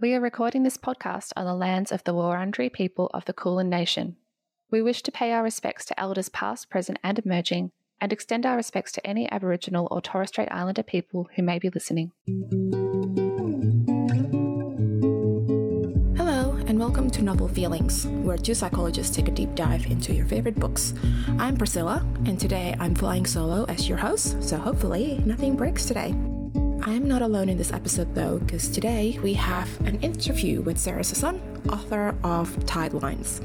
We are recording this podcast on the lands of the Wurundjeri people of the Kulin Nation. We wish to pay our respects to elders past, present, and emerging, and extend our respects to any Aboriginal or Torres Strait Islander people who may be listening. Hello, and welcome to Novel Feelings, where two psychologists take a deep dive into your favorite books. I'm Priscilla, and today I'm flying solo as your host, so hopefully nothing breaks today. I am not alone in this episode though, because today we have an interview with Sarah Sasson, author of Tidelines.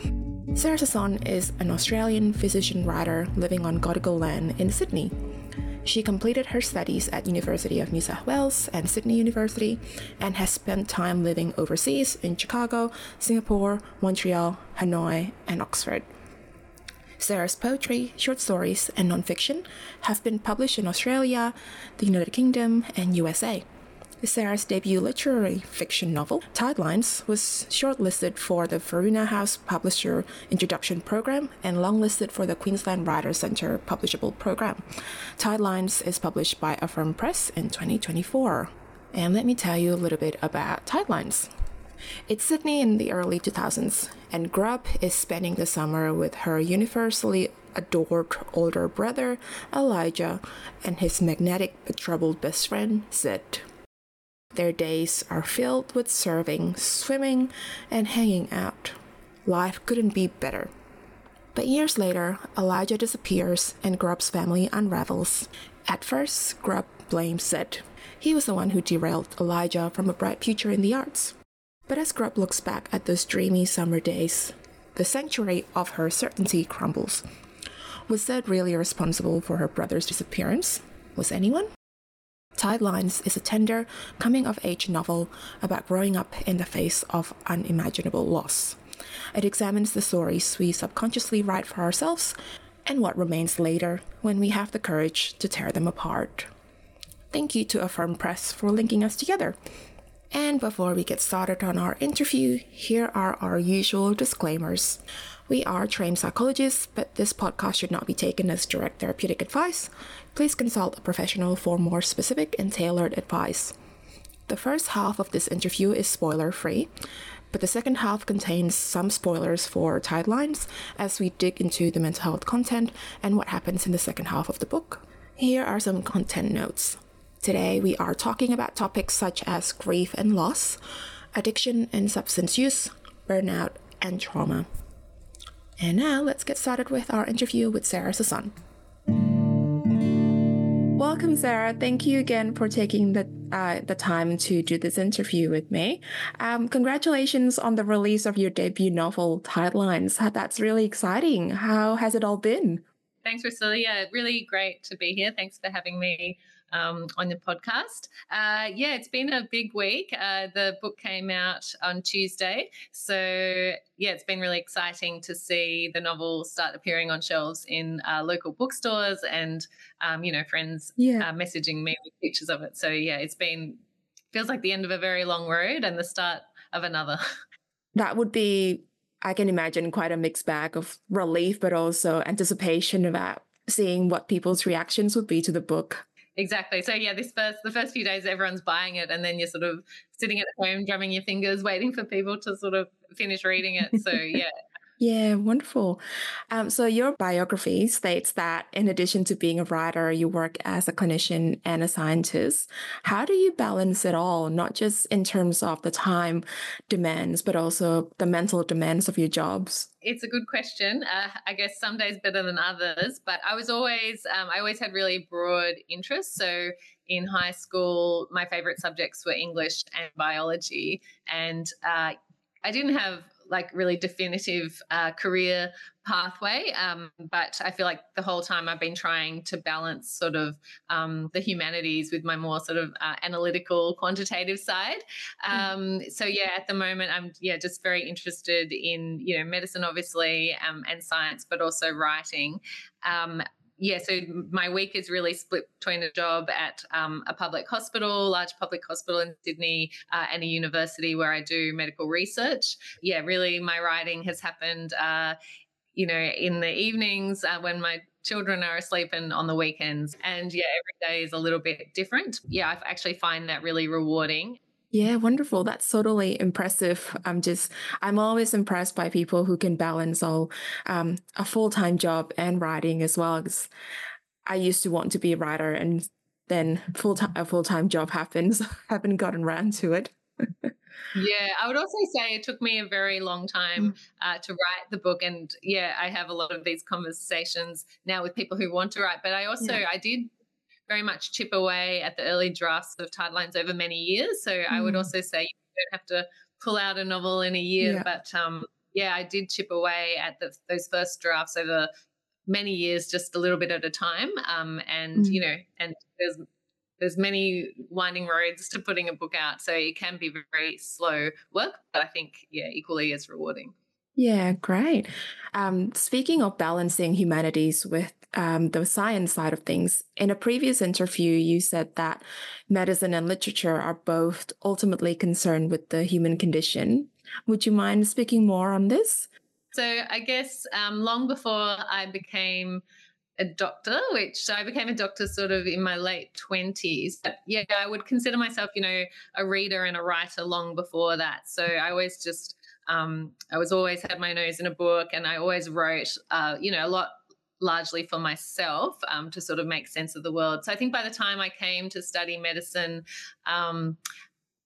Sarah Sasson is an Australian physician writer living on Gadigal land in Sydney. She completed her studies at University of New South Wales and Sydney University and has spent time living overseas in Chicago, Singapore, Montreal, Hanoi, and Oxford. Sarah's poetry, short stories, and nonfiction have been published in Australia, the United Kingdom, and USA. Sarah's debut literary fiction novel, Tidelines, was shortlisted for the Varuna House Publisher Introduction Program and longlisted for the Queensland Writers Centre Publishable Program. Tidelines is published by Affirm Press in 2024. And let me tell you a little bit about Tidelines. It's Sydney in the early 2000s, and Grub is spending the summer with her universally adored older brother, Elijah, and his magnetic but troubled best friend, Sid. Their days are filled with surfing, swimming, and hanging out. Life couldn't be better. But years later, Elijah disappears and Grub's family unravels. At first, Grub blames Sid. He was the one who derailed Elijah from a bright future in the arts. But as Grub looks back at those dreamy summer days, the sanctuary of her certainty crumbles. Was Sid really responsible for her brother's disappearance? Was anyone? Tidelines is a tender, coming of age novel about growing up in the face of unimaginable loss. It examines the stories we subconsciously write for ourselves and what remains later when we have the courage to tear them apart. Thank you to Affirm Press for linking us together. And before we get started on our interview, here are our usual disclaimers. We are trained psychologists, but this podcast should not be taken as direct therapeutic advice. Please consult a professional for more specific and tailored advice. The first half of this interview is spoiler free, but the second half contains some spoilers for Tidelines as we dig into the mental health content and what happens in the second half of the book. Here are some content notes. Today, we are talking about topics such as grief and loss, addiction and substance use, burnout, and trauma. And now, let's get started with our interview with Sarah Sasson. Welcome, Sarah. Thank you again for taking the uh, the time to do this interview with me. Um, congratulations on the release of your debut novel, Tidelines. That's really exciting. How has it all been? Thanks, Priscilla. Yeah, really great to be here. Thanks for having me um, on the podcast. Uh, yeah, it's been a big week. Uh, the book came out on Tuesday. So, yeah, it's been really exciting to see the novel start appearing on shelves in uh, local bookstores and, um, you know, friends yeah. Uh, messaging me with pictures of it. So, yeah, it's been, feels like the end of a very long road and the start of another. That would be I can imagine quite a mixed bag of relief, but also anticipation about seeing what people's reactions would be to the book. Exactly. So yeah, this first the first few days everyone's buying it and then you're sort of sitting at home drumming your fingers waiting for people to sort of finish reading it. So yeah, yeah, wonderful. Um, so your biography states that in addition to being a writer, you work as a clinician and a scientist. How do you balance it all, not just in terms of the time demands, but also the mental demands of your jobs? It's a good question. Uh, I guess some days better than others, but I was always, um, I always had really broad interests. So in high school, my favorite subjects were English and biology. And uh, I didn't have like really definitive uh, career pathway. Um, but I feel like the whole time I've been trying to balance sort of um, the humanities with my more sort of uh, analytical, quantitative side. Hmm. Um. So yeah, at the moment I'm yeah just very interested in you know medicine, obviously, um, and science, but also writing. Yeah, so my week is really split between a job at um, a public hospital, large public hospital in Sydney, uh, and a university where I do medical research. Yeah, really, my writing has happened, uh, you know, in the evenings uh, when my children are asleep and on the weekends. And yeah, every day is a little bit different. Yeah, I actually find that really rewarding Yeah, wonderful. That's totally impressive. I'm just, I'm always impressed by people who can balance all um, a full time job and writing as well. Because I used to want to be a writer, and then full time a full time job happens. I haven't gotten around to it. yeah, I would also say it took me a very long time mm. uh, to write the book, and yeah, I have a lot of these conversations now with people who want to write. But I also yeah. I did very much chip away at the early drafts of Tidelines over many years. So mm. I would mm. also say you don't have to pull out a novel in a year, yeah. but um, yeah, I did chip away at the, those first drafts over many years, just a little bit at a time. Um, and mm. you know, and there's there's many winding roads to putting a book out, so it can be very slow work, but I think yeah, equally as rewarding. Yeah, great. Um, speaking of balancing humanities with um, the science side of things, in a previous interview, you said that medicine and literature are both ultimately concerned with the human condition. Would you mind speaking more on this? So, I guess um, long before I became a doctor, which I became a doctor sort of in my late 20s. But yeah, I would consider myself, you know, a reader and a writer long before that. So I always just, um, I was always had my nose in a book and I always wrote, uh, you know, a lot largely for myself um, to sort of make sense of the world. So I think by the time I came to study medicine, um,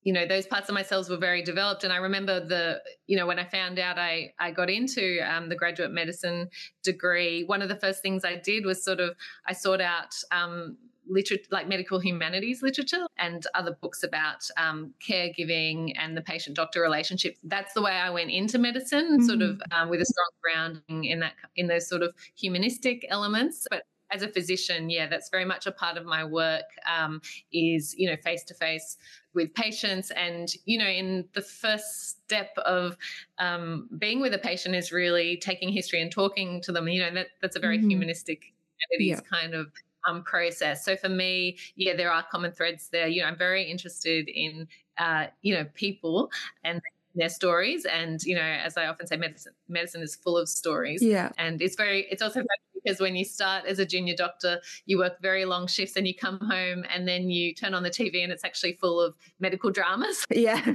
you know those parts of myself were very developed and i remember the you know when i found out i i got into um, the graduate medicine degree one of the first things i did was sort of i sought out um, literature, like medical humanities literature and other books about um, caregiving and the patient doctor relationship. That's the way I went into medicine, mm-hmm. sort of mm-hmm. um, with a strong grounding in that in those sort of humanistic elements. But as a physician, yeah, that's very much a part of my work. Um, is you know face to face with patients, and you know, in the first step of um, being with a patient is really taking history and talking to them. You know, that that's a very mm-hmm. humanistic humanities yeah. kind of um, process. So for me, yeah, there are common threads there. You know, I'm very interested in, uh, you know, people and their stories. And, you know, as I often say, medicine, medicine is full of stories. Yeah. And it's very, it's also because when you start as a junior doctor, you work very long shifts and you come home and then you turn on the TV and it's actually full of medical dramas. Yeah.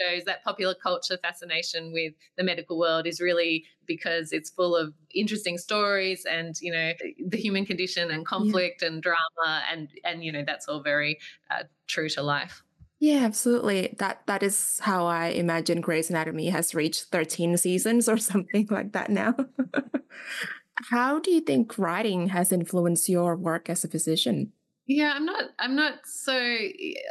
Shows that popular culture fascination with the medical world is really because it's full of interesting stories and you know the human condition and conflict yeah. and drama and and you know that's all very uh, true to life yeah, absolutely. That that is how I imagine Grey's Anatomy has reached 13 seasons or something like that now. how do you think writing has influenced your work as a physician? Yeah, I'm not. I'm not so.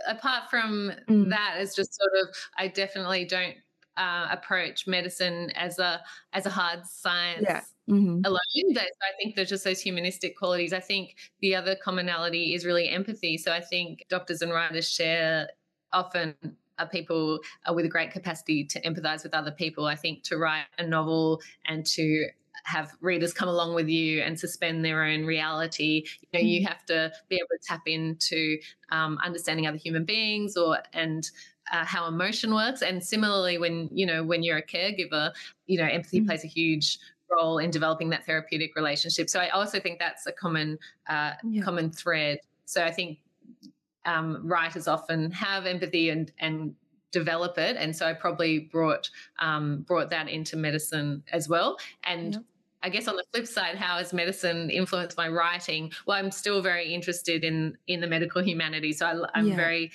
Apart from mm. that, it's just sort of. I definitely don't uh, approach medicine as a as a hard science yeah. mm-hmm. alone. That I think there's just those humanistic qualities. I think the other commonality is really empathy. So I think doctors and writers share often are people with a great capacity to empathize with other people. I think to write a novel and to have readers come along with you and suspend their own reality. You know, you mm-hmm. have to be able to tap into um, understanding other human beings or and uh, how emotion works. And similarly, when you know when you're a caregiver, you know, empathy mm-hmm. plays a huge role in developing that therapeutic relationship. So I also think that's a common uh, yeah. common thread. So I think um, writers often have empathy and and develop it and so i probably brought um, brought that into medicine as well and I guess on the flip side, how has medicine influenced my writing? Well, I'm still very interested in in the medical humanities, so I, am yeah. very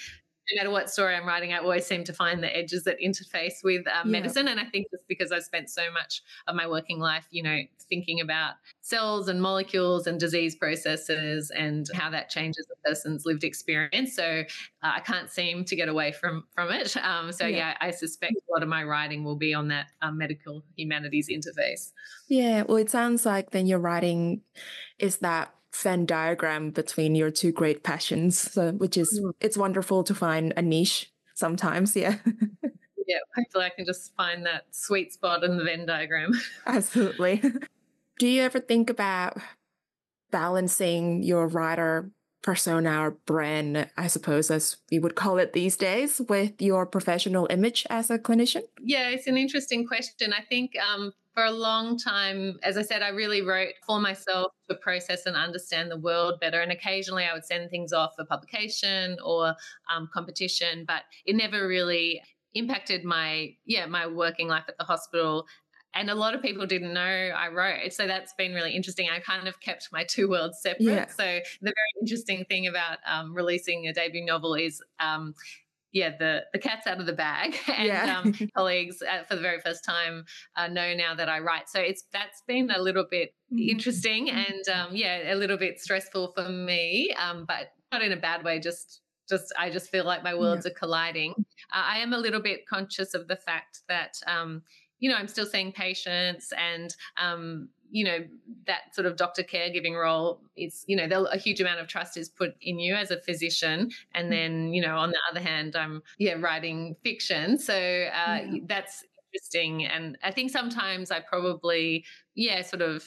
no matter what story I'm writing, I always seem to find the edges that interface with um, yeah. medicine. And I think it's because I've spent so much of my working life, you know, thinking about cells and molecules and disease processes and how that changes a person's lived experience. So uh, I can't seem to get away from from it. Um, so yeah. yeah. I suspect a lot of my writing will be on that um, medical humanities interface. Yeah, well, it sounds like then your writing is that Venn diagram between your two great passions, so, which is mm. it's wonderful to find a niche sometimes. Yeah. yeah, hopefully I can just find that sweet spot in the Venn diagram. Absolutely. Do you ever think about balancing your writer persona or brand, I suppose, as we would call it these days, with your professional image as a clinician? Yeah, it's an interesting question. I think um, for a long time, as I said, I really wrote for myself to process and understand the world better. And occasionally I would send things off for publication or um, competition, but it never really impacted my yeah my working life at the hospital and a lot of people didn't know I wrote. So that's been really interesting. I kind of kept my two worlds separate. Yeah. So the very interesting thing about um, releasing a debut novel is um, yeah, the the cat's out of the bag, and yeah. um, colleagues uh, for the very first time uh, know now that I write. So it's that's been a little bit mm-hmm. interesting and um, yeah, a little bit stressful for me, um, but not in a bad way. Just just I just feel like my worlds yeah. are colliding. Uh, I am a little bit conscious of the fact that um, you know I'm still seeing patients and um, you know that sort of doctor caregiving role is you know a huge amount of trust is put in you as a physician and mm. then you know on the other hand i'm yeah writing fiction so uh, yeah. that's interesting and i think sometimes i probably yeah sort of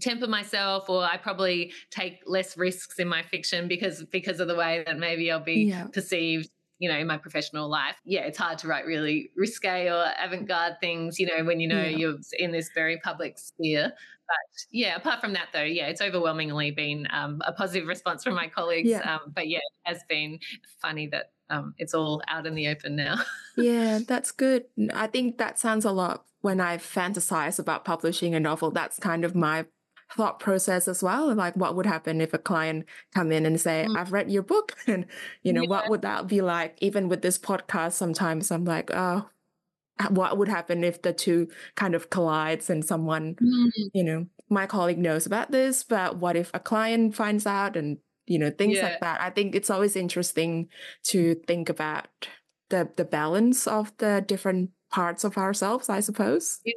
temper myself or i probably take less risks in my fiction because because of the way that maybe i'll be yeah. perceived you know, in my professional life, yeah, it's hard to write really risque or avant garde things, you know, when you know yeah. you're in this very public sphere. But yeah, apart from that, though, yeah, it's overwhelmingly been um, a positive response from my colleagues. Yeah. Um, but yeah, it has been funny that um, it's all out in the open now. yeah, that's good. I think that sounds a lot when I fantasize about publishing a novel. That's kind of my thought process as well like what would happen if a client come in and say mm. i've read your book and you know yeah. what would that be like even with this podcast sometimes i'm like oh what would happen if the two kind of collides and someone mm. you know my colleague knows about this but what if a client finds out and you know things yeah. like that i think it's always interesting to think about the the balance of the different parts of ourselves i suppose is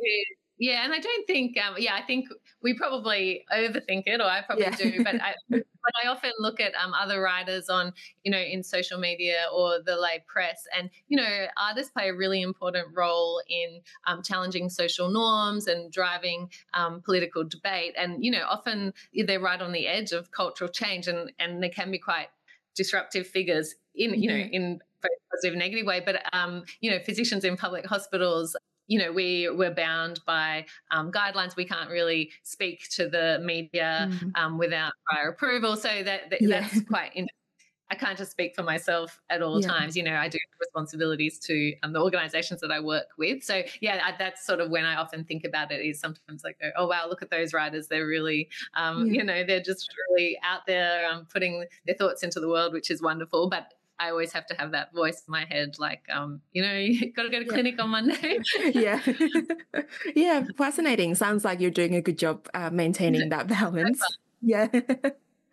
yeah, and I don't think, um, yeah, I think we probably overthink it, or I probably yeah. do. But I, but I often look at um, other writers on, you know, in social media or the lay press, and you know, artists play a really important role in um, challenging social norms and driving um, political debate. And you know, often they're right on the edge of cultural change, and and they can be quite disruptive figures in, you know, mm-hmm. in positive, negative way. But um, you know, physicians in public hospitals you know we we're bound by um, guidelines we can't really speak to the media mm. um, without prior approval so that, that yeah. that's quite interesting I can't just speak for myself at all yeah. times. You know, I do have responsibilities to um, the organizations that I work with. So, yeah, I, that's sort of when I often think about it is sometimes like, oh, wow, look at those writers. They're really, um, yeah. you know, they're just really out there um, putting their thoughts into the world, which is wonderful. But I always have to have that voice in my head, like, um, you know, you got to go to clinic yeah. on Monday. yeah, yeah, fascinating. Sounds like you're doing a good job uh, maintaining that balance. Yeah.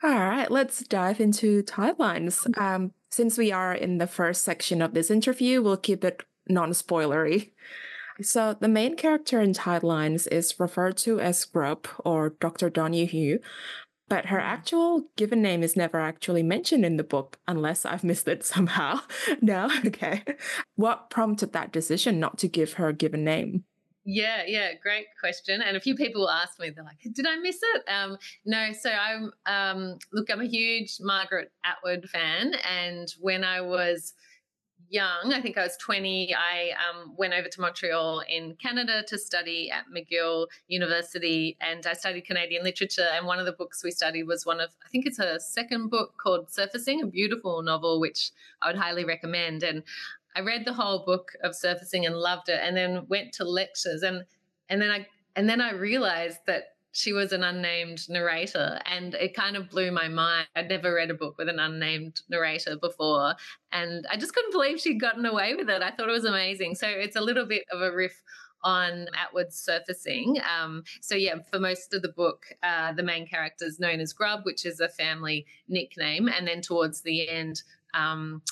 All right, let's dive into Tidelines. Mm-hmm. Um, since we are in the first section of this interview, we'll keep it non-spoilery. So the main character in Tidelines is referred to as Grub or Dr. Donahue, but her actual given name is never actually mentioned in the book unless I've missed it somehow. no? Okay. What prompted that decision not to give her a given name? Yeah, yeah, great question. And a few people ask me, they're like, "Did I miss it?" Um, no. So I'm, um, look, I'm a huge Margaret Atwood fan, and when I was young, I think I was 20, I um, went over to Montreal in Canada to study at McGill University and I studied Canadian literature. And one of the books we studied was one of, I think it's a second book called Surfacing, a beautiful novel, which I would highly recommend. And I read the whole book of Surfacing and loved it and then went to lectures and and then I and then I realized that she was an unnamed narrator and it kind of blew my mind. I'd never read a book with an unnamed narrator before and I just couldn't believe she'd gotten away with it. I thought it was amazing. So it's a little bit of a riff on Atwood's surfacing. Um, so yeah, for most of the book, uh, the main character is known as Grub, which is a family nickname, and then towards the end, um,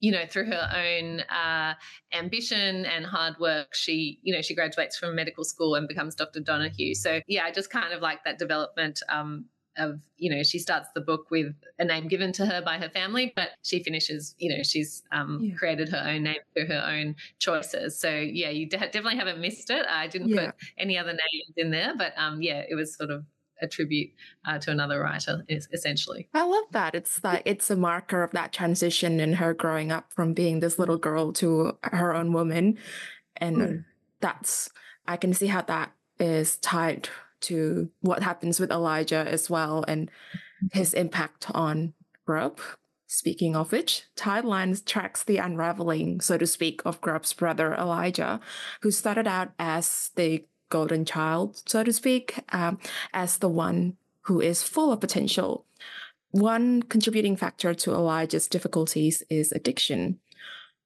you know, through her own uh, ambition and hard work, she, you know, she graduates from medical school and becomes Dr. Donahue. So, yeah, I just kind of like that development um, of, you know, she starts the book with a name given to her by her family, but she finishes, you know, she's um, yeah. created her own name through her own choices. So, yeah, you de- definitely haven't missed it. I didn't yeah. put any other names in there, but um, yeah, it was sort of a tribute uh, to another writer essentially. I love that. It's like it's a marker of that transition in her growing up from being this little girl to her own woman. And mm. that's i can see how that is tied to what happens with Elijah as well and his impact on grub. Speaking of which, Tidelines tracks the unraveling, so to speak, of grub's brother Elijah, who started out as the golden child, so to speak, um, as the one who is full of potential. One contributing factor to Elijah's difficulties is addiction.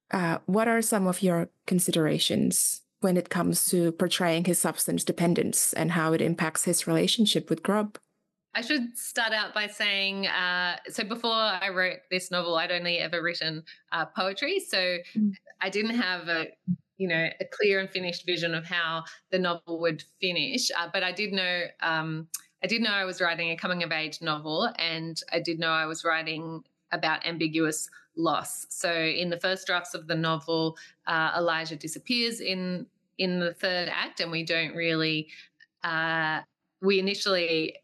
Uh, what are some of your considerations when it comes to portraying his substance dependence and how it impacts his relationship with grub? I should start out by saying uh, so before I wrote this novel, I'd only ever written uh, poetry. So mm. I didn't have a you know a clear and finished vision of how the novel would finish. Uh, but I did know um, I did know I was writing a coming of age novel, and I did know I was writing about ambiguous loss. So in the first drafts of the novel, uh, Elijah disappears in in the third act, and we don't really. Uh, we initially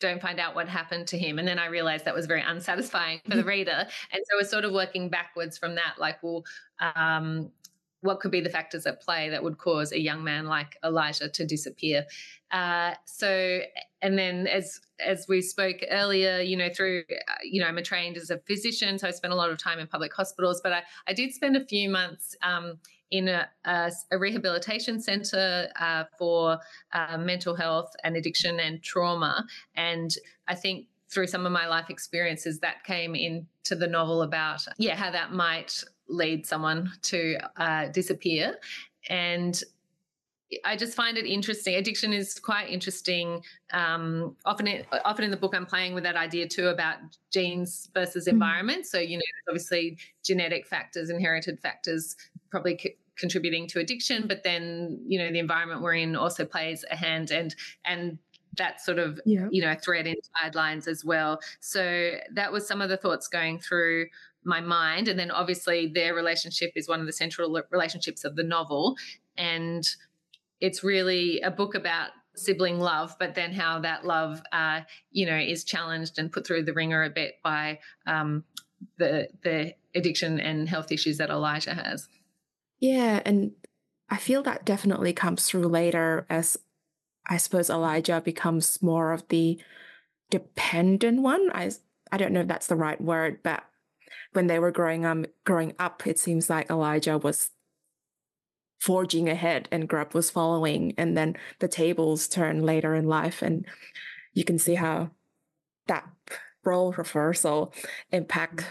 don't find out what happened to him. And then I realized that was very unsatisfying for the reader. And so we're sort of working backwards from that, like, well, um, what could be the factors at play that would cause a young man like Elijah to disappear? Uh, so, and then as as we spoke earlier, you know, through uh, you know, I'm a trained as a physician, so I spent a lot of time in public hospitals, but I I did spend a few months um, in a, a, a rehabilitation centre uh, for uh, mental health and addiction and trauma. And I think through some of my life experiences, that came into the novel about, yeah, how that might lead someone to uh, disappear. And I just find it interesting. Addiction is quite interesting. Um, often, it, often in the book, I'm playing with that idea too about genes versus mm-hmm. environment. So, you know, obviously genetic factors, inherited factors, probably contributing to addiction but then you know the environment we're in also plays a hand and and that sort of yeah. you know thread in Tidelines as well so that was some of the thoughts going through my mind and then obviously their relationship is one of the central relationships of the novel and it's really a book about sibling love but then how that love uh, you know is challenged and put through the ringer a bit by um, the the addiction and health issues that elijah has yeah, and I feel that definitely comes through later as I suppose Elijah becomes more of the dependent one. I I don't know if that's the right word, but when they were growing up, growing up, it seems like Elijah was forging ahead and Grub was following, and then the tables turn later in life, and you can see how that role reversal impact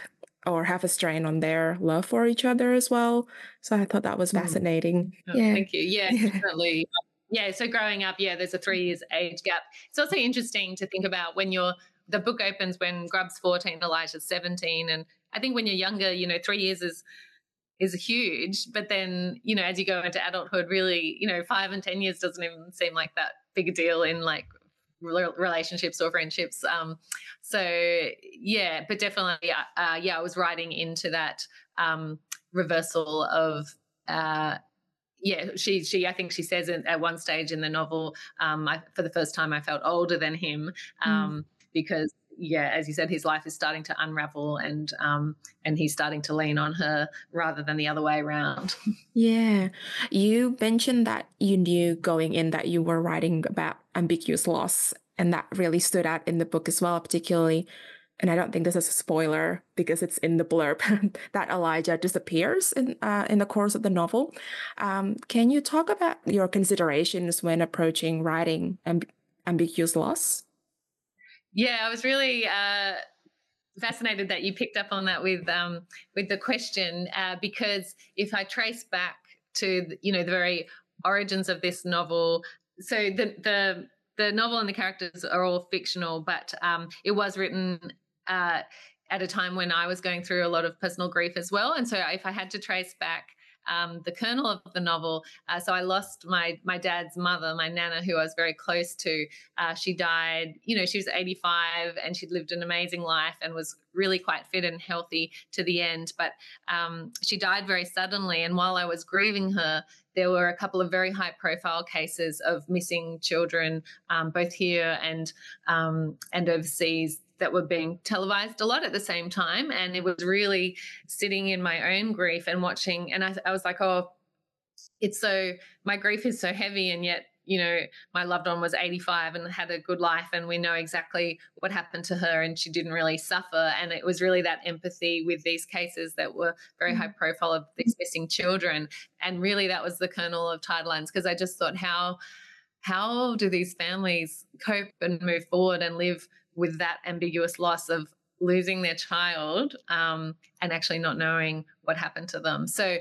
or have a strain on their love for each other as well. So I thought that was mm. fascinating. Oh, yeah. Thank you. Yeah, definitely. Yeah, so growing up, yeah, there's a three years age gap. It's also interesting to think about when you're the book opens when Grub's 14, Elijah's 17. And I think when you're younger, you know, three years is is huge. But then, you know, as you go into adulthood, really, you know, five and 10 years doesn't even seem like that big a deal in like relationships or friendships. Um, so yeah, but definitely, uh, yeah, I was writing into that um, reversal of. Uh, yeah, she she I think she says at one stage in the novel, um, I, for the first time, I felt older than him mm. um, mm. because yeah, as you said, his life is starting to unravel, and um, and he's starting to lean on her rather than the other way around. Yeah, you mentioned that you knew going in that you were writing about ambiguous loss, and that really stood out in the book as well, particularly. And I don't think this is a spoiler because it's in the blurb that Elijah disappears in uh, in the course of the novel. Um, can you talk about your considerations when approaching writing amb- ambiguous loss? Yeah, I was really uh, fascinated that you picked up on that with um, with the question uh, because if I trace back to you know the very origins of this novel, so the the the novel and the characters are all fictional, but um, it was written. Uh, at a time when I was going through a lot of personal grief as well. And so, if I had to trace back um, the kernel of the novel. Uh, so I lost my my dad's mother, my nana, who I was very close to. Uh, she died. You know, she was 85 and she'd lived an amazing life and was really quite fit and healthy to the end. But um, she died very suddenly, and while I was grieving her, there were a couple of very high profile cases of missing children, um, both here and um, and overseas that were being televised a lot at the same time. And it was really sitting in my own grief and watching. And I, I was like, oh, it's so, my grief is so heavy. And yet you know, my loved one was 85 and had a good life, and we know exactly what happened to her, and she didn't really suffer. And it was really that empathy with these cases that were very high mm. profile of these missing children. And really, that was the kernel of Tidelines because I just thought, how how do these families cope and move forward and live with that ambiguous loss of losing their child um, and actually not knowing what happened to them. So,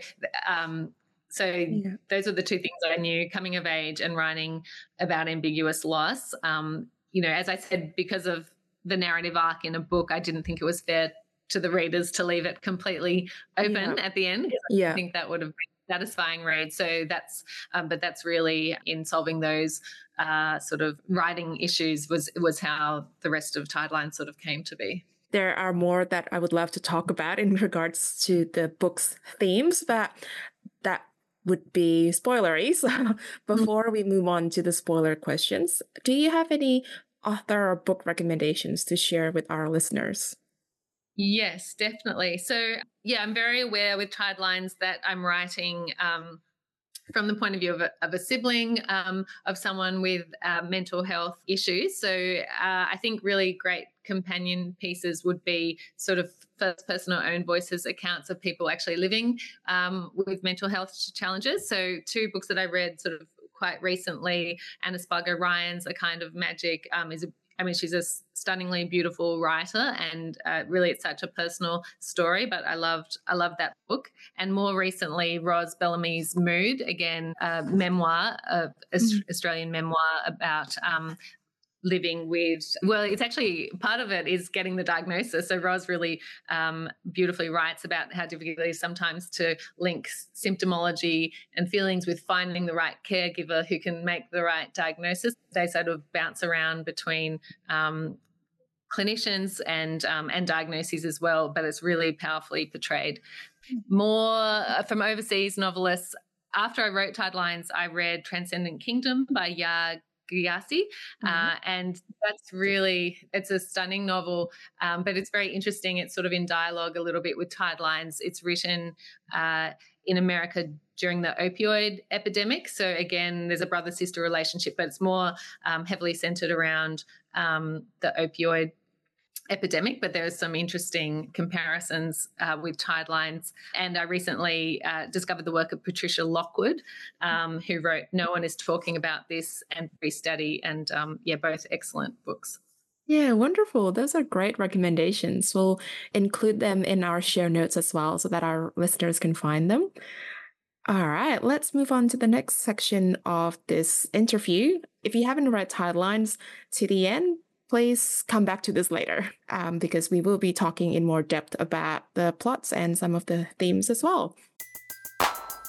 um, so yeah. those are the two things I knew: coming of age and writing about ambiguous loss. Um, you know, as I said, because of the narrative arc in a book, I didn't think it was fair to the readers to leave it completely open yeah. at the end. Yeah, I think that would have been satisfying read. So that's, um, but that's really in solving those uh, sort of writing issues was was how the rest of Tideline sort of came to be there are more that I would love to talk about in regards to the book's themes, but that would be spoilery. So mm. before we move on to the spoiler questions, do you have any author or book recommendations to share with our listeners? Yes, definitely. So, yeah, I'm very aware with Tidelines that I'm writing um, from the point of view of a, of a sibling, um, of someone with uh, mental health issues. So uh, I think really great companion pieces would be sort of first person or own voices accounts of people actually living um, with mental health challenges. So two books that I read sort of quite recently, Anna Spargo Ryan's A Kind of Magic um, is a I mean, she's a stunningly beautiful writer, and uh, really, it's such a personal story. But I loved, I loved that book. And more recently, Ros Bellamy's Mood, again, a memoir, a mm. Australian memoir about um, living with well it's actually part of it is getting the diagnosis. So ros really um, beautifully writes about how difficult it is sometimes to link symptomology and feelings with finding the right caregiver who can make the right diagnosis. They sort of bounce around between um, clinicians and um, and diagnoses as well but it's really powerfully portrayed. More uh, from overseas novelists. After I wrote Tidelines, I read Transcendent Kingdom by Yaa Gyasi. Mm-hmm. Uh, and that's really, it's a stunning novel, um, but it's very interesting. It's sort of in dialogue a little bit with Tidelines. It's written uh, in America during the opioid epidemic. So again, there's a brother sister relationship, but it's more um, heavily centered around um, the opioid epidemic, but there are some interesting comparisons uh, with tidelines. And I recently uh, discovered the work of Patricia Lockwood, um, who wrote No One is Talking About This and Priestdaddy. And um, yeah, both excellent books. Yeah, wonderful. Those are great recommendations. We'll include them in our share notes as well so that our listeners can find them. All right, let's move on to the next section of this interview. If you haven't read Tidelines to the end, please come back to this later um, because we will be talking in more depth about the plots and some of the themes as well.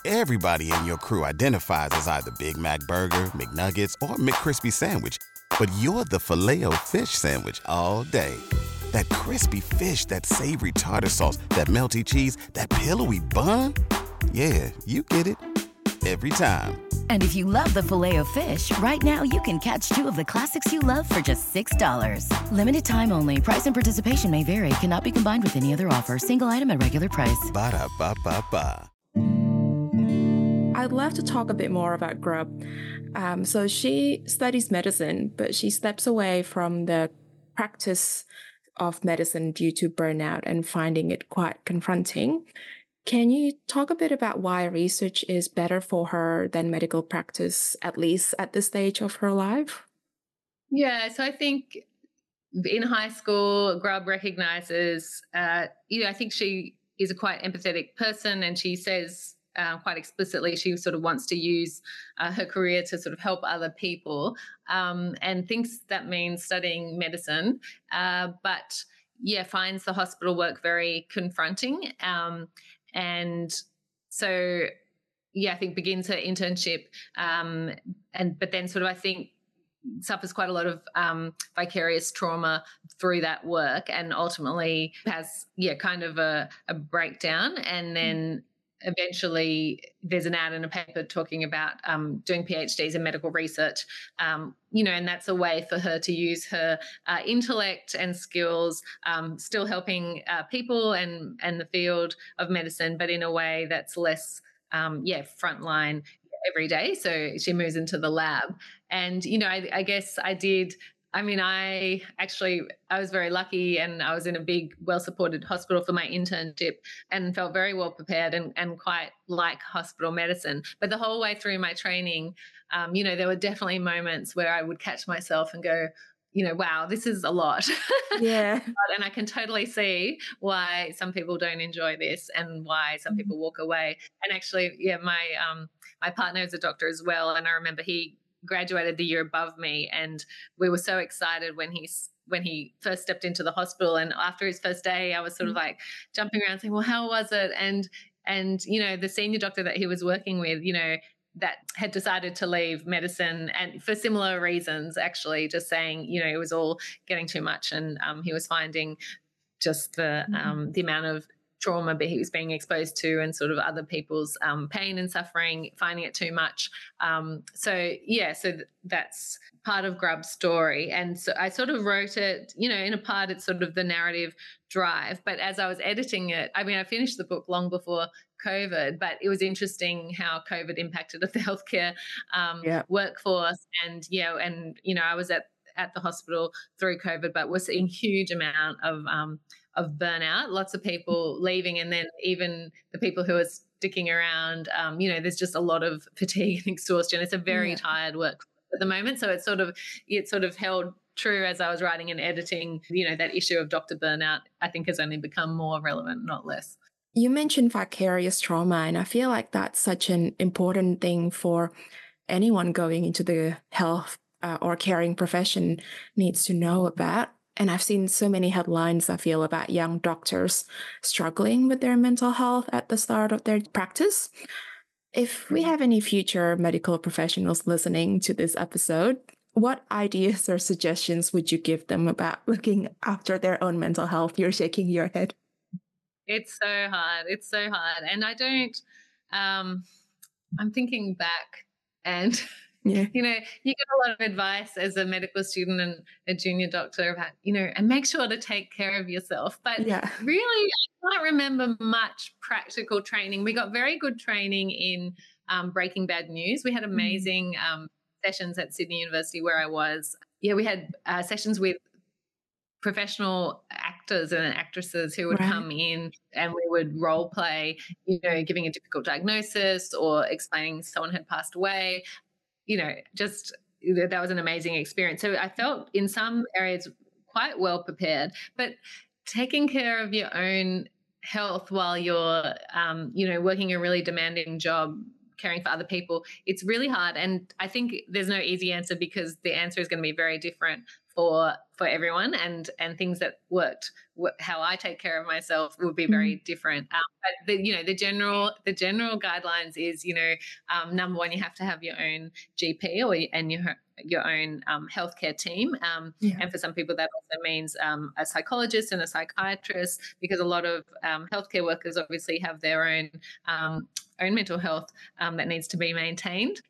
Everybody in your crew identifies as either Big Mac Burger, McNuggets, or McCrispy Sandwich, but you're the filet fish Sandwich all day. That crispy fish, that savory tartar sauce, that melty cheese, that pillowy bun. Yeah, you get it every time. And if you love the filet of fish, right now you can catch two of the classics you love for just $6. Limited time only. Price and participation may vary. Cannot be combined with any other offer. Single item at regular price. Ba da ba ba ba. I'd love to talk a bit more about Grub. Um, so she studies medicine, but she steps away from the practice of medicine due to burnout and finding it quite confronting. Can you talk a bit about why research is better for her than medical practice, at least at this stage of her life? Yeah, so I think in high school, Grub recognizes, uh, you know, I think she is a quite empathetic person and she says uh, quite explicitly she sort of wants to use uh, her career to sort of help other people um, and thinks that means studying medicine. Uh, but yeah, finds the hospital work very confronting. Um, and so yeah, I think begins her internship, um, and but then sort of I think suffers quite a lot of um, vicarious trauma through that work, and ultimately has yeah kind of a, a breakdown, and then eventually there's an ad in a paper talking about um, doing PhDs in medical research, um, you know, and that's a way for her to use her uh, intellect and skills, um, still helping uh, people and and the field of medicine, but in a way that's less, um, yeah, frontline. every day. So she moves into the lab. And, you know, I, I guess I did I mean, I actually I was very lucky and I was in a big, well-supported hospital for my internship and felt very well prepared and, and quite like hospital medicine. But the whole way through my training, um, you know, there were definitely moments where I would catch myself and go, you know, wow, this is a lot. Yeah. and I can totally see why some people don't enjoy this and why some people walk away. And actually, yeah, my um my partner is a doctor as well. And I remember he graduated the year above me and we were so excited when he when he first stepped into the hospital and after his first day i was sort of mm. like jumping around saying well how was it and and you know the senior doctor that he was working with you know that had decided to leave medicine and for similar reasons actually just saying you know it was all getting too much and um, he was finding just the mm-hmm. um, the amount of trauma but he was being exposed to and sort of other people's um, pain and suffering, finding it too much. Um, so, yeah, so th- that's part of Grub's story. And so I sort of wrote it, you know, in a part, it's sort of the narrative drive. But as I was editing it, I mean, I finished the book long before COVID, but it was interesting how COVID impacted the healthcare um, yeah. workforce. And, yeah, and, you know, I was at at the hospital through COVID, but we're seeing huge amount of um, of burnout, lots of people leaving, and then even the people who are sticking around. Um, you know, there's just a lot of fatigue and exhaustion. It's a very yeah. tired work at the moment, so it's sort of it sort of held true as I was writing and editing. You know, that issue of doctor burnout, I think, has only become more relevant, not less. You mentioned vicarious trauma, and I feel like that's such an important thing for anyone going into the health uh, or caring profession needs to know about and I've seen so many headlines I feel about young doctors struggling with their mental health at the start of their practice. If we have any future medical professionals listening to this episode, what ideas or suggestions would you give them about looking after their own mental health? You're shaking your head. It's so hard. It's so hard. And I don't, um, I'm thinking back and Yeah. You know, you get a lot of advice as a medical student and a junior doctor about, you know, and make sure to take care of yourself. But yeah. really, I can't remember much practical training. We got very good training in um, Breaking Bad News. We had mm-hmm. amazing mm. um, sessions at Sydney University where I was. Yeah, we had uh, sessions with professional actors and actresses who would right. come in and we would role play, you know, giving a difficult diagnosis or explaining someone had passed away you know, just that was an amazing experience. So I felt in some areas quite well prepared, but taking care of your own health while you're, um, you know, working a really demanding job caring for other people it's really hard and i think there's no easy answer because the answer is going to be very different for for everyone and and things that worked how i take care of myself would be very mm-hmm. different um, but the, you know the general the general guidelines is you know um, number one you have to have your own gp or and your your own um, healthcare team um, yeah. and for some people that also means um, a psychologist and a psychiatrist because a lot of um, healthcare workers obviously have their own own mental health that needs to be maintained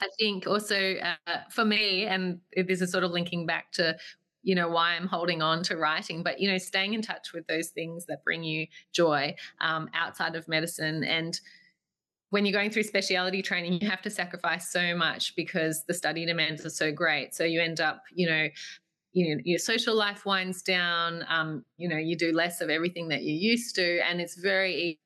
I think also uh, for me, and this is sort of linking back to you know why i'm holding on to writing but you know staying in touch with those things that bring you joy um, outside of medicine. And when you're going through specialty training you have to sacrifice so much because the study demands are so great. So you end up you know you know, your social life winds down um, you know you do less of everything that you used to and it's very easy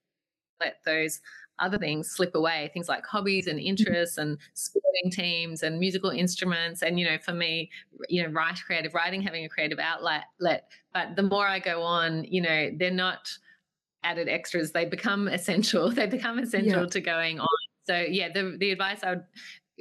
to let those other things slip away things like hobbies and interests and sporting teams and musical instruments and you know for me you know write creative writing having a creative outlet but the more i go on you know they're not added extras they become essential they become essential yeah. to going on so yeah the the advice i would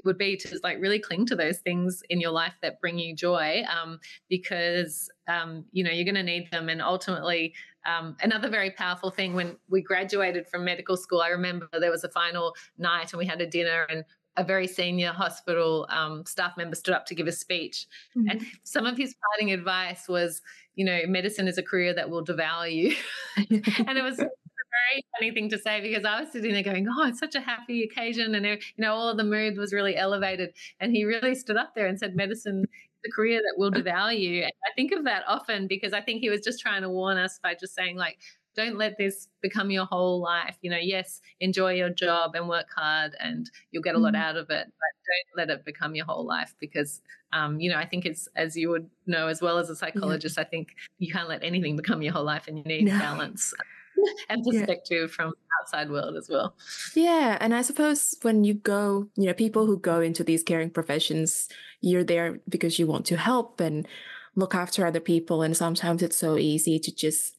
would be to like really cling to those things in your life that bring you joy um, because um, you know you're going to need them and ultimately um, another very powerful thing when we graduated from medical school i remember there was a final night and we had a dinner and a very senior hospital um, staff member stood up to give a speech mm-hmm. and some of his parting advice was you know medicine is a career that will devour you and it was a very funny thing to say because I was sitting there going, "Oh, it's such a happy occasion," and you know, all of the mood was really elevated. And he really stood up there and said, "Medicine a career that will devour you." And I think of that often because I think he was just trying to warn us by just saying, like, don't let this become your whole life. You know, yes, enjoy your job and work hard and you'll get a lot mm. out of it, but don't let it become your whole life because, um, you know, I think it's, as you would know as well as a psychologist, yeah. I think you can't let anything become your whole life and you need no. balance and perspective yeah. from outside world as well. Yeah, and I suppose when you go, you know, people who go into these caring professions, you're there because you want to help and look after other people and sometimes it's so easy to just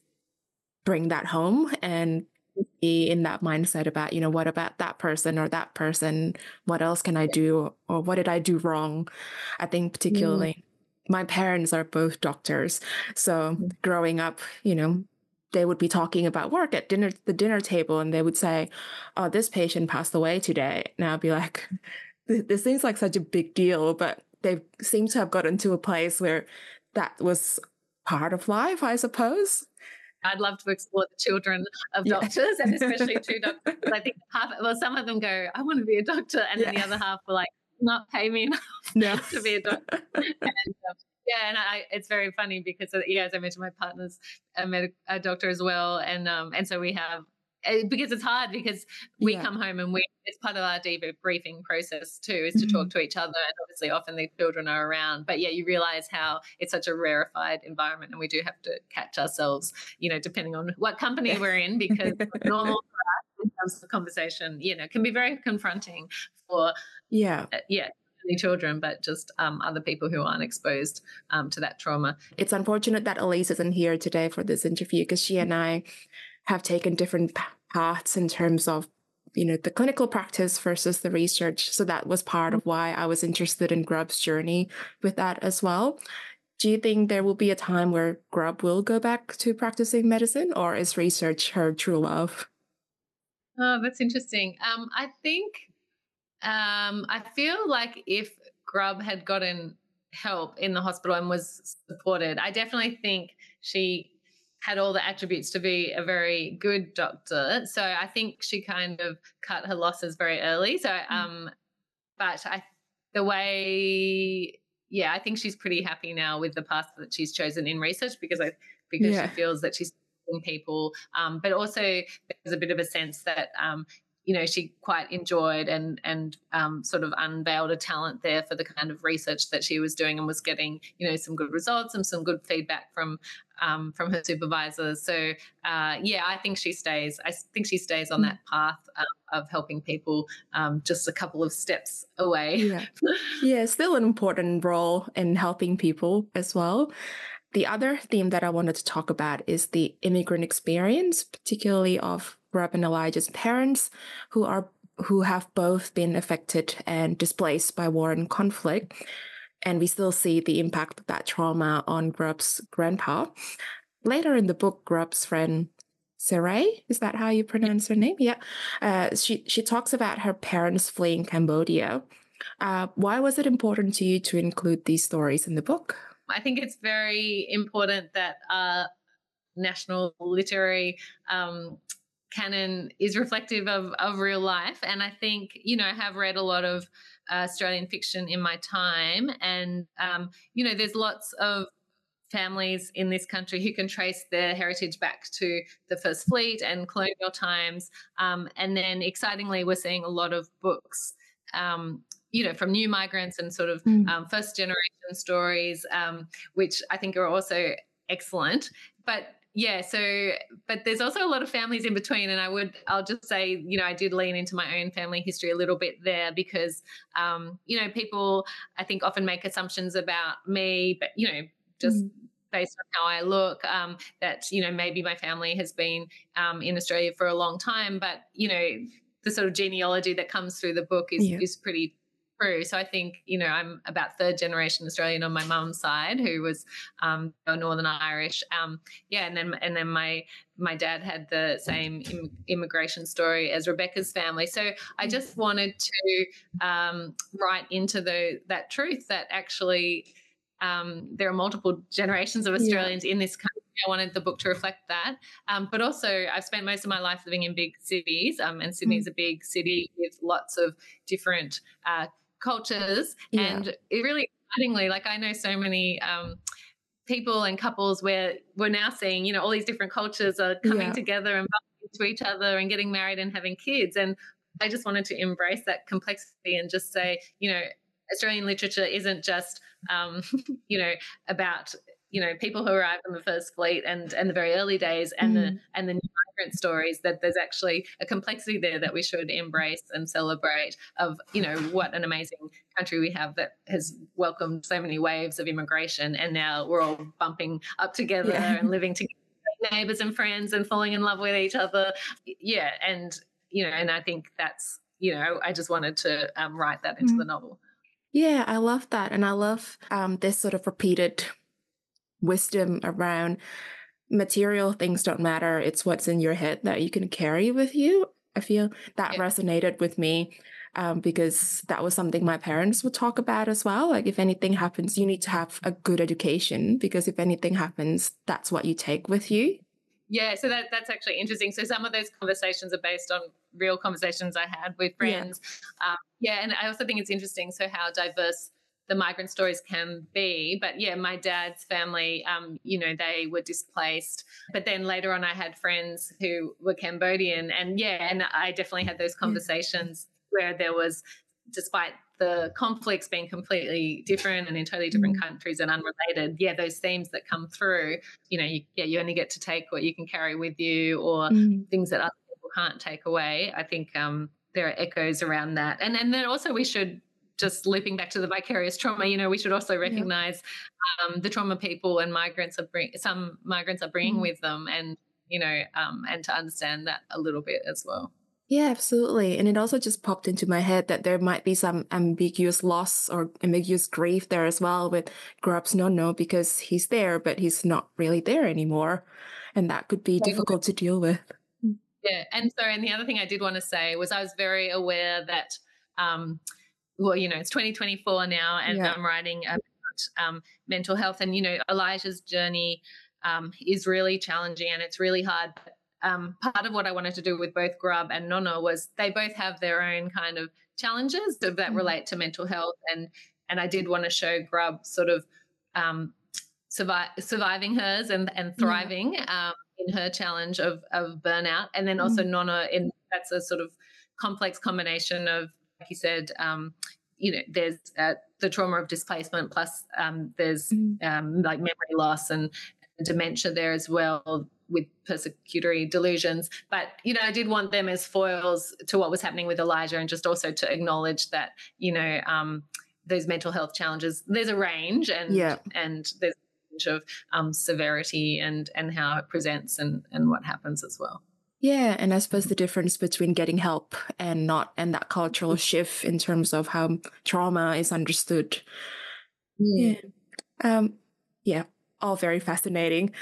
bring that home and be in that mindset about you know what about that person or that person what else can i do or what did i do wrong i think particularly mm. my parents are both doctors so mm. growing up you know they would be talking about work at dinner the dinner table and they would say oh this patient passed away today and i'll be like this seems like such a big deal but they seem to have gotten to a place where that was part of life i suppose I'd love to explore the children of doctors yeah. and especially two doctors. I think half, well, some of them go, I want to be a doctor. And yeah. then the other half were like, not pay me enough no. to be a doctor. and, um, yeah, and I, it's very funny because, uh, yeah, as I mentioned, my partner's a, med- a doctor as well, and um, and so we have uh, because it's hard because we yeah. come home and we it's part of our debriefing process too is to mm-hmm. talk to each other and obviously often the children are around but yeah you realize how it's such a rarefied environment and we do have to catch ourselves you know depending on what company we're in because normal in terms of conversation you know can be very confronting for yeah uh, yeah children, but just um, other people who aren't exposed um, to that trauma. It's unfortunate that Elise isn't here today for this interview because she and I have taken different paths in terms of you know the clinical practice versus the research. So that was part of why i was interested in grub's journey with that as well. Do you think there will be a time where grub will go back to practicing medicine or is research her true love? Oh that's interesting. Um, i think um, i feel like if grub had gotten help in the hospital and was supported i definitely think she had all the attributes to be a very good doctor. So I think she kind of cut her losses very early. So, mm. um, but I, the way, yeah, I think she's pretty happy now with the path that she's chosen in research because I because yeah. she feels that she's in people um, but also there's a bit of a sense that um, you know she quite enjoyed and and um, sort of unveiled a talent there for the kind of research that she was doing and was getting you know some good results and some good feedback from um, from her supervisors. So uh, yeah, I think she stays. I think she stays on mm. that path uh, of helping people, um, just a couple of steps away. Yeah, yeah, still an important role in helping people as well. The other theme that I wanted to talk about is the immigrant experience, particularly of Grub and Elijah's parents, who are who have both been affected and displaced by war and conflict. And we still see the impact of that trauma on Grub's grandpa. Later in the book, Grub's friend Saray, is that how you pronounce her name? Yeah. Uh, she, she talks about her parents fleeing Cambodia. Uh, why was it important to you to include these stories in the book? I think it's very important that uh, national literary um, canon is reflective of, of real life. And I think, you know, I have read a lot of uh, Australian fiction in my time. And, um, you know, there's lots of families in this country who can trace their heritage back to the First Fleet and colonial times. Um, and then excitingly, we're seeing a lot of books. Um, you know, from new migrants and sort of mm. um, first generation stories, um, which I think are also excellent. But yeah so but there's also a lot of families in between and i would i'll just say you know i did lean into my own family history a little bit there because um you know people i think often make assumptions about me but you know just mm. based on how i look um that you know maybe my family has been um in australia for a long time but you know the sort of genealogy that comes through the book is yeah. is pretty true. So I think, you know, I'm about third generation Australian on my mum's side, who was um, Northern Irish. Um, yeah, and then and then my my dad had the same Im- immigration story as Rebecca's family. So I just wanted to um, write into the that truth that actually um, there are multiple generations of Australians yeah. in this country. I wanted the book to reflect that. Um, but also, I've spent most of my life living in big cities, um, and Sydney's mm. a big city with lots of different uh, cultures. Yeah. And it really excitingly, like I know so many um, people and couples where we're now seeing, you know, all these different cultures are coming Yeah. together and bumping into each other and getting married and having kids. And I just wanted to embrace that complexity and just say, you know, Australian literature isn't just, um, you know, about you know people who arrived on the first fleet and and the very early days and the and the new migrant stories. That there's actually a complexity there that we should embrace and celebrate. Of you know what an amazing country we have that has welcomed so many waves of immigration, and now we're all bumping up together Yeah. and living together, neighbors and friends, and falling in love with each other. Yeah, and you know, and I think that's you know, I just wanted to um, write that into Mhm. the novel. Yeah, I love that. And I love um, this sort of repeated wisdom around material things don't matter. It's what's in your head that you can carry with you. I feel that Yeah. resonated with me um, because that was something my parents would talk about as well. Like, if anything happens, you need to have a good education because if anything happens, that's what you take with you. Yeah, so that that's actually interesting. So some of those conversations are based on real conversations I had with Yeah. friends. Um, yeah, and I also think it's interesting. So how diverse the migrant stories can be. But yeah, my dad's family, um, you know, they were displaced. But then later on, I had friends who were Cambodian, and yeah, and I definitely had those conversations where there was, despite the conflicts being completely different and in totally different countries and unrelated, yeah, those themes that come through, you know, you, yeah, you only get to take what you can carry with you, or things that other people can't take away. I think um, there are echoes around that, and and then also we should just looping back to the vicarious trauma. You know, we should also recognize um, the trauma people and migrants are bring some migrants are bringing Mhm. with them, and you know, um, and to understand that a little bit as well. Yeah, absolutely. And it also just popped into my head that there might be some ambiguous loss or ambiguous grief there as well with Grub's Nonno because he's there, but he's not really there anymore. And that could be difficult to deal with. Yeah, and so and the other thing I did want to say was I was very aware that, um, well, you know, it's 2024 now, and Yeah. I'm writing about um, mental health, and you know, Elijah's journey um, is really challenging and it's really hard. Um, part of what I wanted to do with both Grub and Nonno was they both have their own kind of challenges that Mhm. relate to mental health, and and I did want to show Grub sort of um, survive, surviving hers and and thriving um, in her challenge of of burnout, and then also Nonna in that's a sort of complex combination of, like you said, um, you know, there's uh, the trauma of displacement plus um, there's Mhm. um, like memory loss and dementia there as well with persecutory delusions. But, you know, I did want them as foils to what was happening with Elijah and just also to acknowledge that, you know, um, those mental health challenges, there's a range and Yeah. and there's a range of um, severity and and how it presents and and what happens as well. Yeah, and I suppose the difference between getting help and not, and that cultural shift in terms of how trauma is understood. Yeah. Um, yeah, all very fascinating.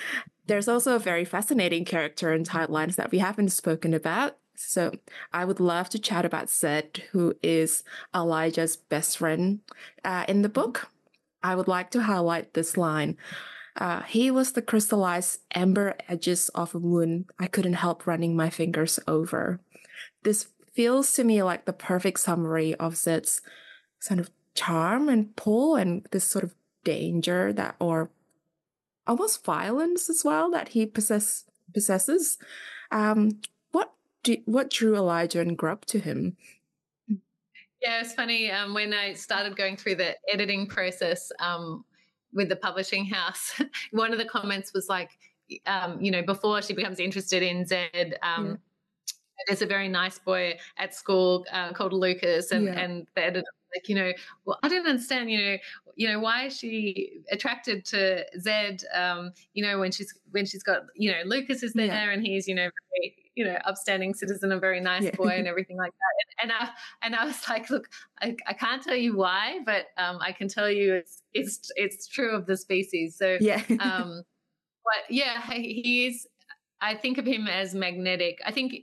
There's also a very fascinating character in Tidelines that we haven't spoken about. So I would love to chat about Zed, who is Elijah's best friend uh, in the book. I would like to highlight this line. Uh, he was the crystallized amber edges of a wound I couldn't help running my fingers over. This feels to me like the perfect summary of Zed's sort of charm and pull and this sort of danger that or almost violence as well that he possess possesses. Um, what do, what drew Elijah and Grub to him? Yeah, it's funny. Um, when I started going through the editing process um, with the publishing house, one of the comments was like, um, you know, before she becomes interested in Zed, um, Yeah. there's a very nice boy at school uh, called Lucas, and Yeah. and the editor like, you know, well, I don't understand, you know, you know, why is she attracted to Zed? Um, you know, when she's when she's got, you know, Lucas is there, Yeah. and he's, you know, very, you know, upstanding citizen, a very nice Yeah. boy, and everything like that. And, and I and I was like, look, I, I can't tell you why, but um, I can tell you it's it's it's true of the species. So, Yeah. um, but yeah, he is. I think of him as magnetic. I think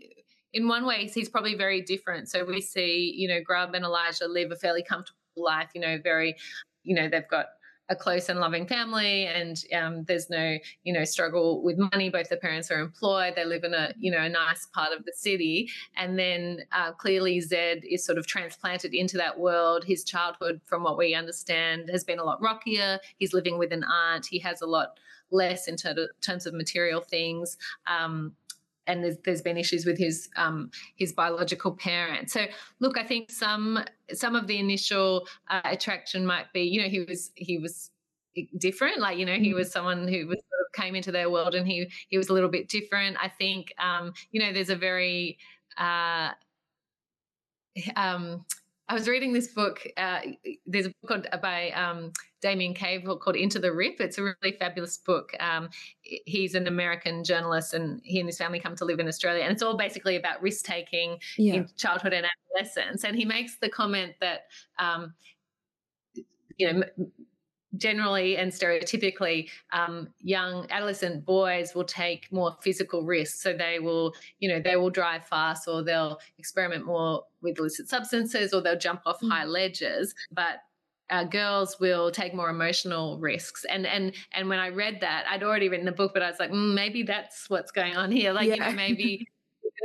in one way he's probably very different. So we see, you know, Grub and Elijah live a fairly comfortable life. You know, very, you know, they've got a close and loving family and um, there's no you know struggle with money. Both the parents are employed. They live in a you know a nice part of the city. And then uh, clearly zed is sort of transplanted into that world. His childhood from what we understand has been a lot rockier. He's living with an aunt. He has a lot less in terms of material things. Um, and there's, there's been issues with his um, his biological parent. So look, I think some some of the initial uh, attraction might be, you know, he was he was different. Like you know, he mm-hmm. was someone who was sort of came into their world, and he he was a little bit different. I think um, you know, there's a very uh, um, I was reading this book. Uh, there's a book called, uh, by um, Damien Cave called Into the Rip. It's a really fabulous book. Um, he's an American journalist, and he and his family come to live in Australia. And it's all basically about risk taking yeah. in childhood and adolescence. And he makes the comment that, um, you know, generally and stereotypically um, young adolescent boys will take more physical risks so they will you know they will drive fast or they'll experiment more with illicit substances or they'll jump off mm. high ledges but uh, girls will take more emotional risks and and and when i read that i'd already written the book but i was like mm, maybe that's what's going on here like yeah. you know maybe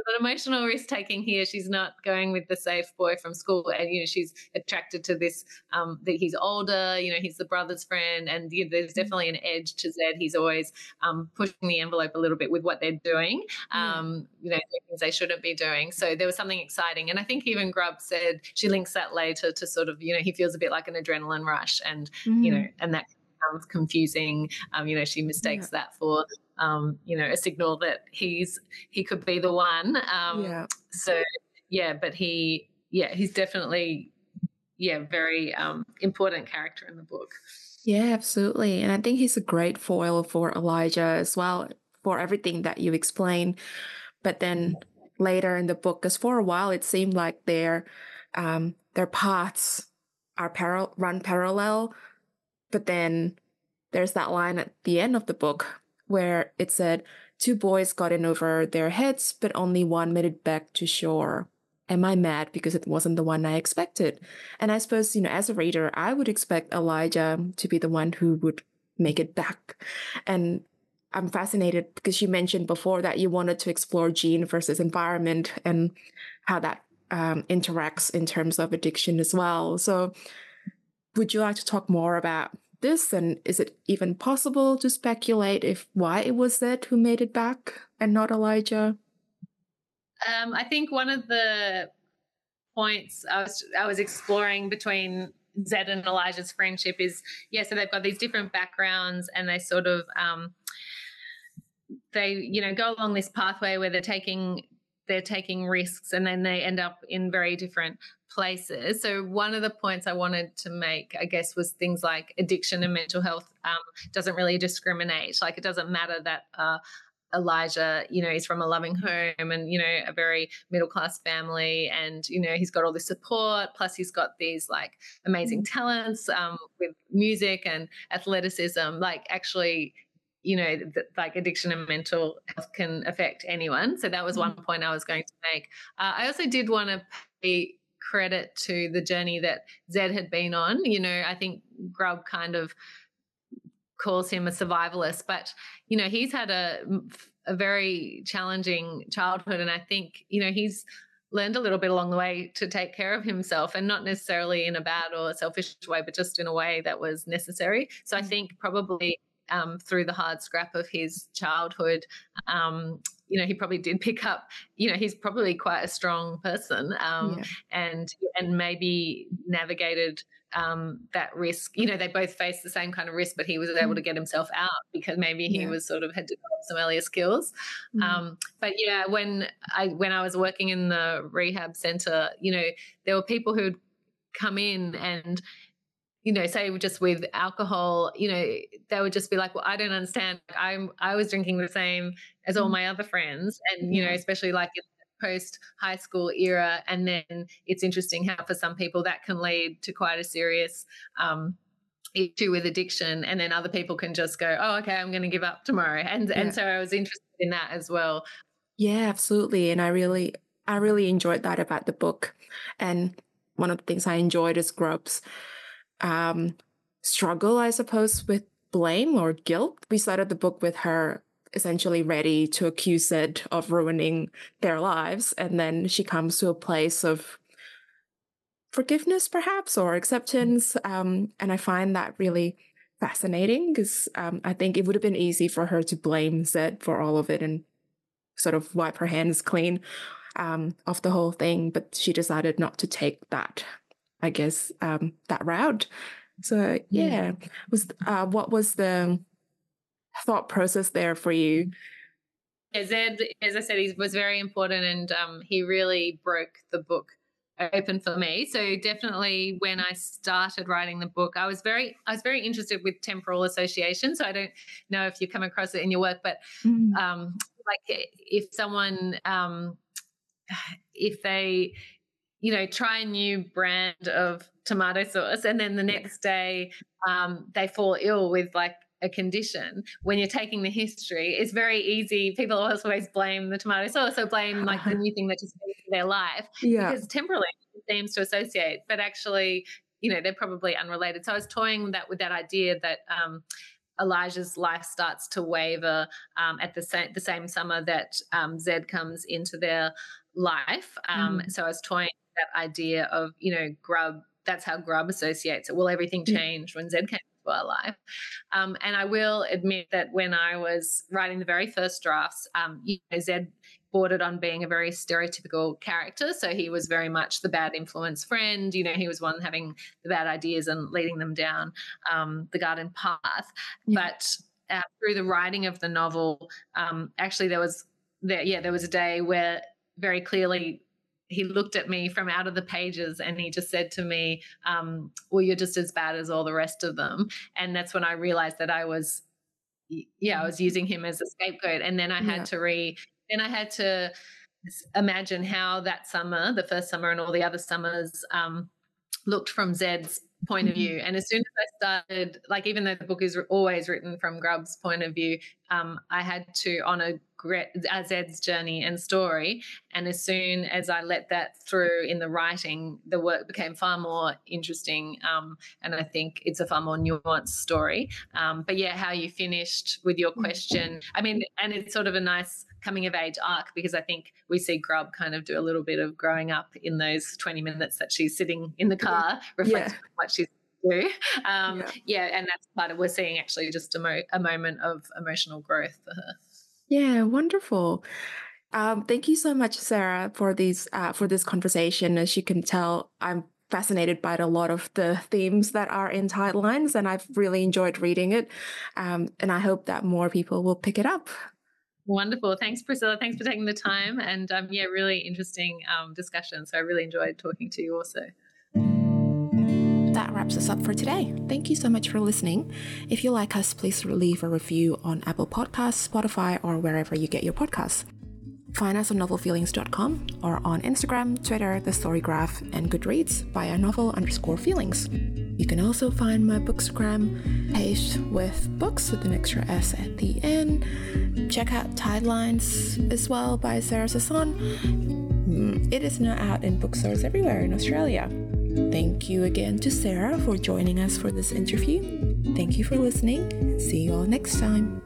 an emotional risk taking here. She's not going with the safe boy from school, and you know she's attracted to this. Um, that he's older. You know he's the brother's friend, and you know, there's mm. definitely an edge to Zed. He's always um, pushing the envelope a little bit with what they're doing. Um, you know things they shouldn't be doing. So there was something exciting, and I think even Grub said she links that later to sort of you know he feels a bit like an adrenaline rush, and mm. you know and that becomes confusing. Um, you know, she mistakes yeah. that for um, you know, a signal that he's he could be the one. Um, yeah. So yeah, but he yeah he's definitely yeah very um, important character in the book. Yeah, absolutely, and I think he's a great foil for Elijah as well for everything that you explained. But then later in the book, because for a while it seemed like their um, their paths are paral- run parallel, but then there's that line at the end of the book where it said two boys got in over their heads, but only one made it back to shore. Am I mad because it wasn't the one I expected? And I suppose, you know, as a reader, I would expect Elijah to be the one who would make it back. And I'm fascinated because you mentioned before that you wanted to explore gene versus environment and how that um, interacts in terms of addiction as well. So, would you like to talk more about this? And is it even possible to speculate if why it was Zed who made it back and not Elijah? Um, I think one of the points I was I was exploring between Zed and Elijah's friendship is yeah, so they've got these different backgrounds and they sort of um, they you know go along this pathway where they're taking they're taking risks and then they end up in very different places. So one of the points I wanted to make, I guess, was things like addiction and mental health um, doesn't really discriminate. Like it doesn't matter that. Uh, Elijah, you know, he's from a loving home and, you know, a very middle class family. And, you know, he's got all this support. Plus, he's got these like amazing mm. talents um, with music and athleticism. Like, actually, you know, th- like addiction and mental health can affect anyone. So that was one mm. point I was going to make. Uh, I also did want to pay credit to the journey that Zed had been on. You know, I think Grub kind of calls him a survivalist, but you know, he's had a a very challenging childhood, and I think you know he's learned a little bit along the way to take care of himself and not necessarily in a bad or selfish way, but just in a way that was necessary. So I mm. think probably um, through the hard scrap of his childhood. Um, you know, he probably did pick up. You know, he's probably quite a strong person, um, yeah. and and maybe navigated um, that risk. You know, they both faced the same kind of risk, but he was able mm. to get himself out because maybe he yeah. was sort of had developed some earlier skills. Mm. Um, but yeah, when I when I was working in the rehab center, you know, there were people who'd come in and you know, say just with alcohol, you know, they would just be like, "Well, I don't understand. I'm I was drinking the same as all mm. my other friends," and you know, especially like in the post high school era, and then it's interesting how for some people that can lead to quite a serious um, issue with addiction, and then other people can just go, "Oh, okay, I'm going to give up tomorrow," and yeah. and so I was interested in that as well. Yeah, absolutely, and I really I really enjoyed that about the book, and one of the things I enjoyed is Grub's um, struggle, I suppose, with blame or guilt. We started the book with her essentially ready to accuse Zed of ruining their lives. And then she comes to a place of forgiveness, perhaps, or acceptance. Um, and I find that really fascinating because um, I think it would have been easy for her to blame Zed for all of it and sort of wipe her hands clean um, of the whole thing. But she decided not to take that, I guess, um, that route. So yeah, was uh, what was the thought process there for you? Yeah, Zed, as I said, he was very important, and um, he really broke the book open for me. So definitely when I started writing the book, I was very I was very interested with temporal association. So I don't know if you come across it in your work, but mm. um, like if someone um, if they you know try a new brand of tomato sauce and then the next day um, they fall ill with like a condition when you're taking the history it's very easy people always blame the tomato sauce or blame like the new thing that just made their life yeah. because temporally it seems to associate but actually you know they're probably unrelated so i was toying that with that idea that um, Elijah's life starts to waver um, at the same the same summer that um, Zed comes into their life. Um, mm. So I was toying that idea of you know Grub that's how Grub associates it. Will everything mm. change when Zed came into our life? Um, and I will admit that when I was writing the very first drafts, um, you know, Zed bordered on being a very stereotypical character. So he was very much the bad influence friend. You know, he was one having the bad ideas and leading them down um, the garden path. Yeah. But uh, through the writing of the novel, um, actually, there was there, yeah, there was a day where very clearly he looked at me from out of the pages and he just said to me, um, Well, you're just as bad as all the rest of them. And that's when I realized that I was, yeah, I was using him as a scapegoat. And then I had yeah. to re, then I had to imagine how that summer, the first summer and all the other summers, um, looked from Zed's point of mm-hmm. view. And as soon as I started, like even though the book is always written from Grub's point of view, um, I had to honor Zed's journey and story. And as soon as I let that through in the writing, the work became far more interesting. Um, and I think it's a far more nuanced story. Um, but yeah, how you finished with your question, I mean, and it's sort of a nice coming of age arc because I think we see Grub kind of do a little bit of growing up in those 20 minutes that she's sitting in the car, reflecting yeah. what she's do. Um, yeah. yeah. and that's part of we're seeing actually just a, mo- a moment of emotional growth for her. Yeah, wonderful. Um, thank you so much, Sarah, for these uh, for this conversation. As you can tell, I'm fascinated by a lot of the themes that are in Tidelines, and I've really enjoyed reading it. Um, and I hope that more people will pick it up. Wonderful. Thanks, Priscilla. Thanks for taking the time. And um, yeah, really interesting um, discussion. So I really enjoyed talking to you also that wraps us up for today. Thank you so much for listening. If you like us, please leave a review on Apple Podcasts, Spotify, or wherever you get your podcasts. Find us on novelfeelings.com or on Instagram, Twitter, The Story Graph, and Goodreads via novel underscore feelings. You can also find my Bookstagram page with books with an extra S at the end. Check out Tidelines as well by Sarah Sasson. Mm, it is now out in bookstores everywhere in Australia. Thank you again to Sarah for joining us for this interview. Thank you for listening. See you all next time.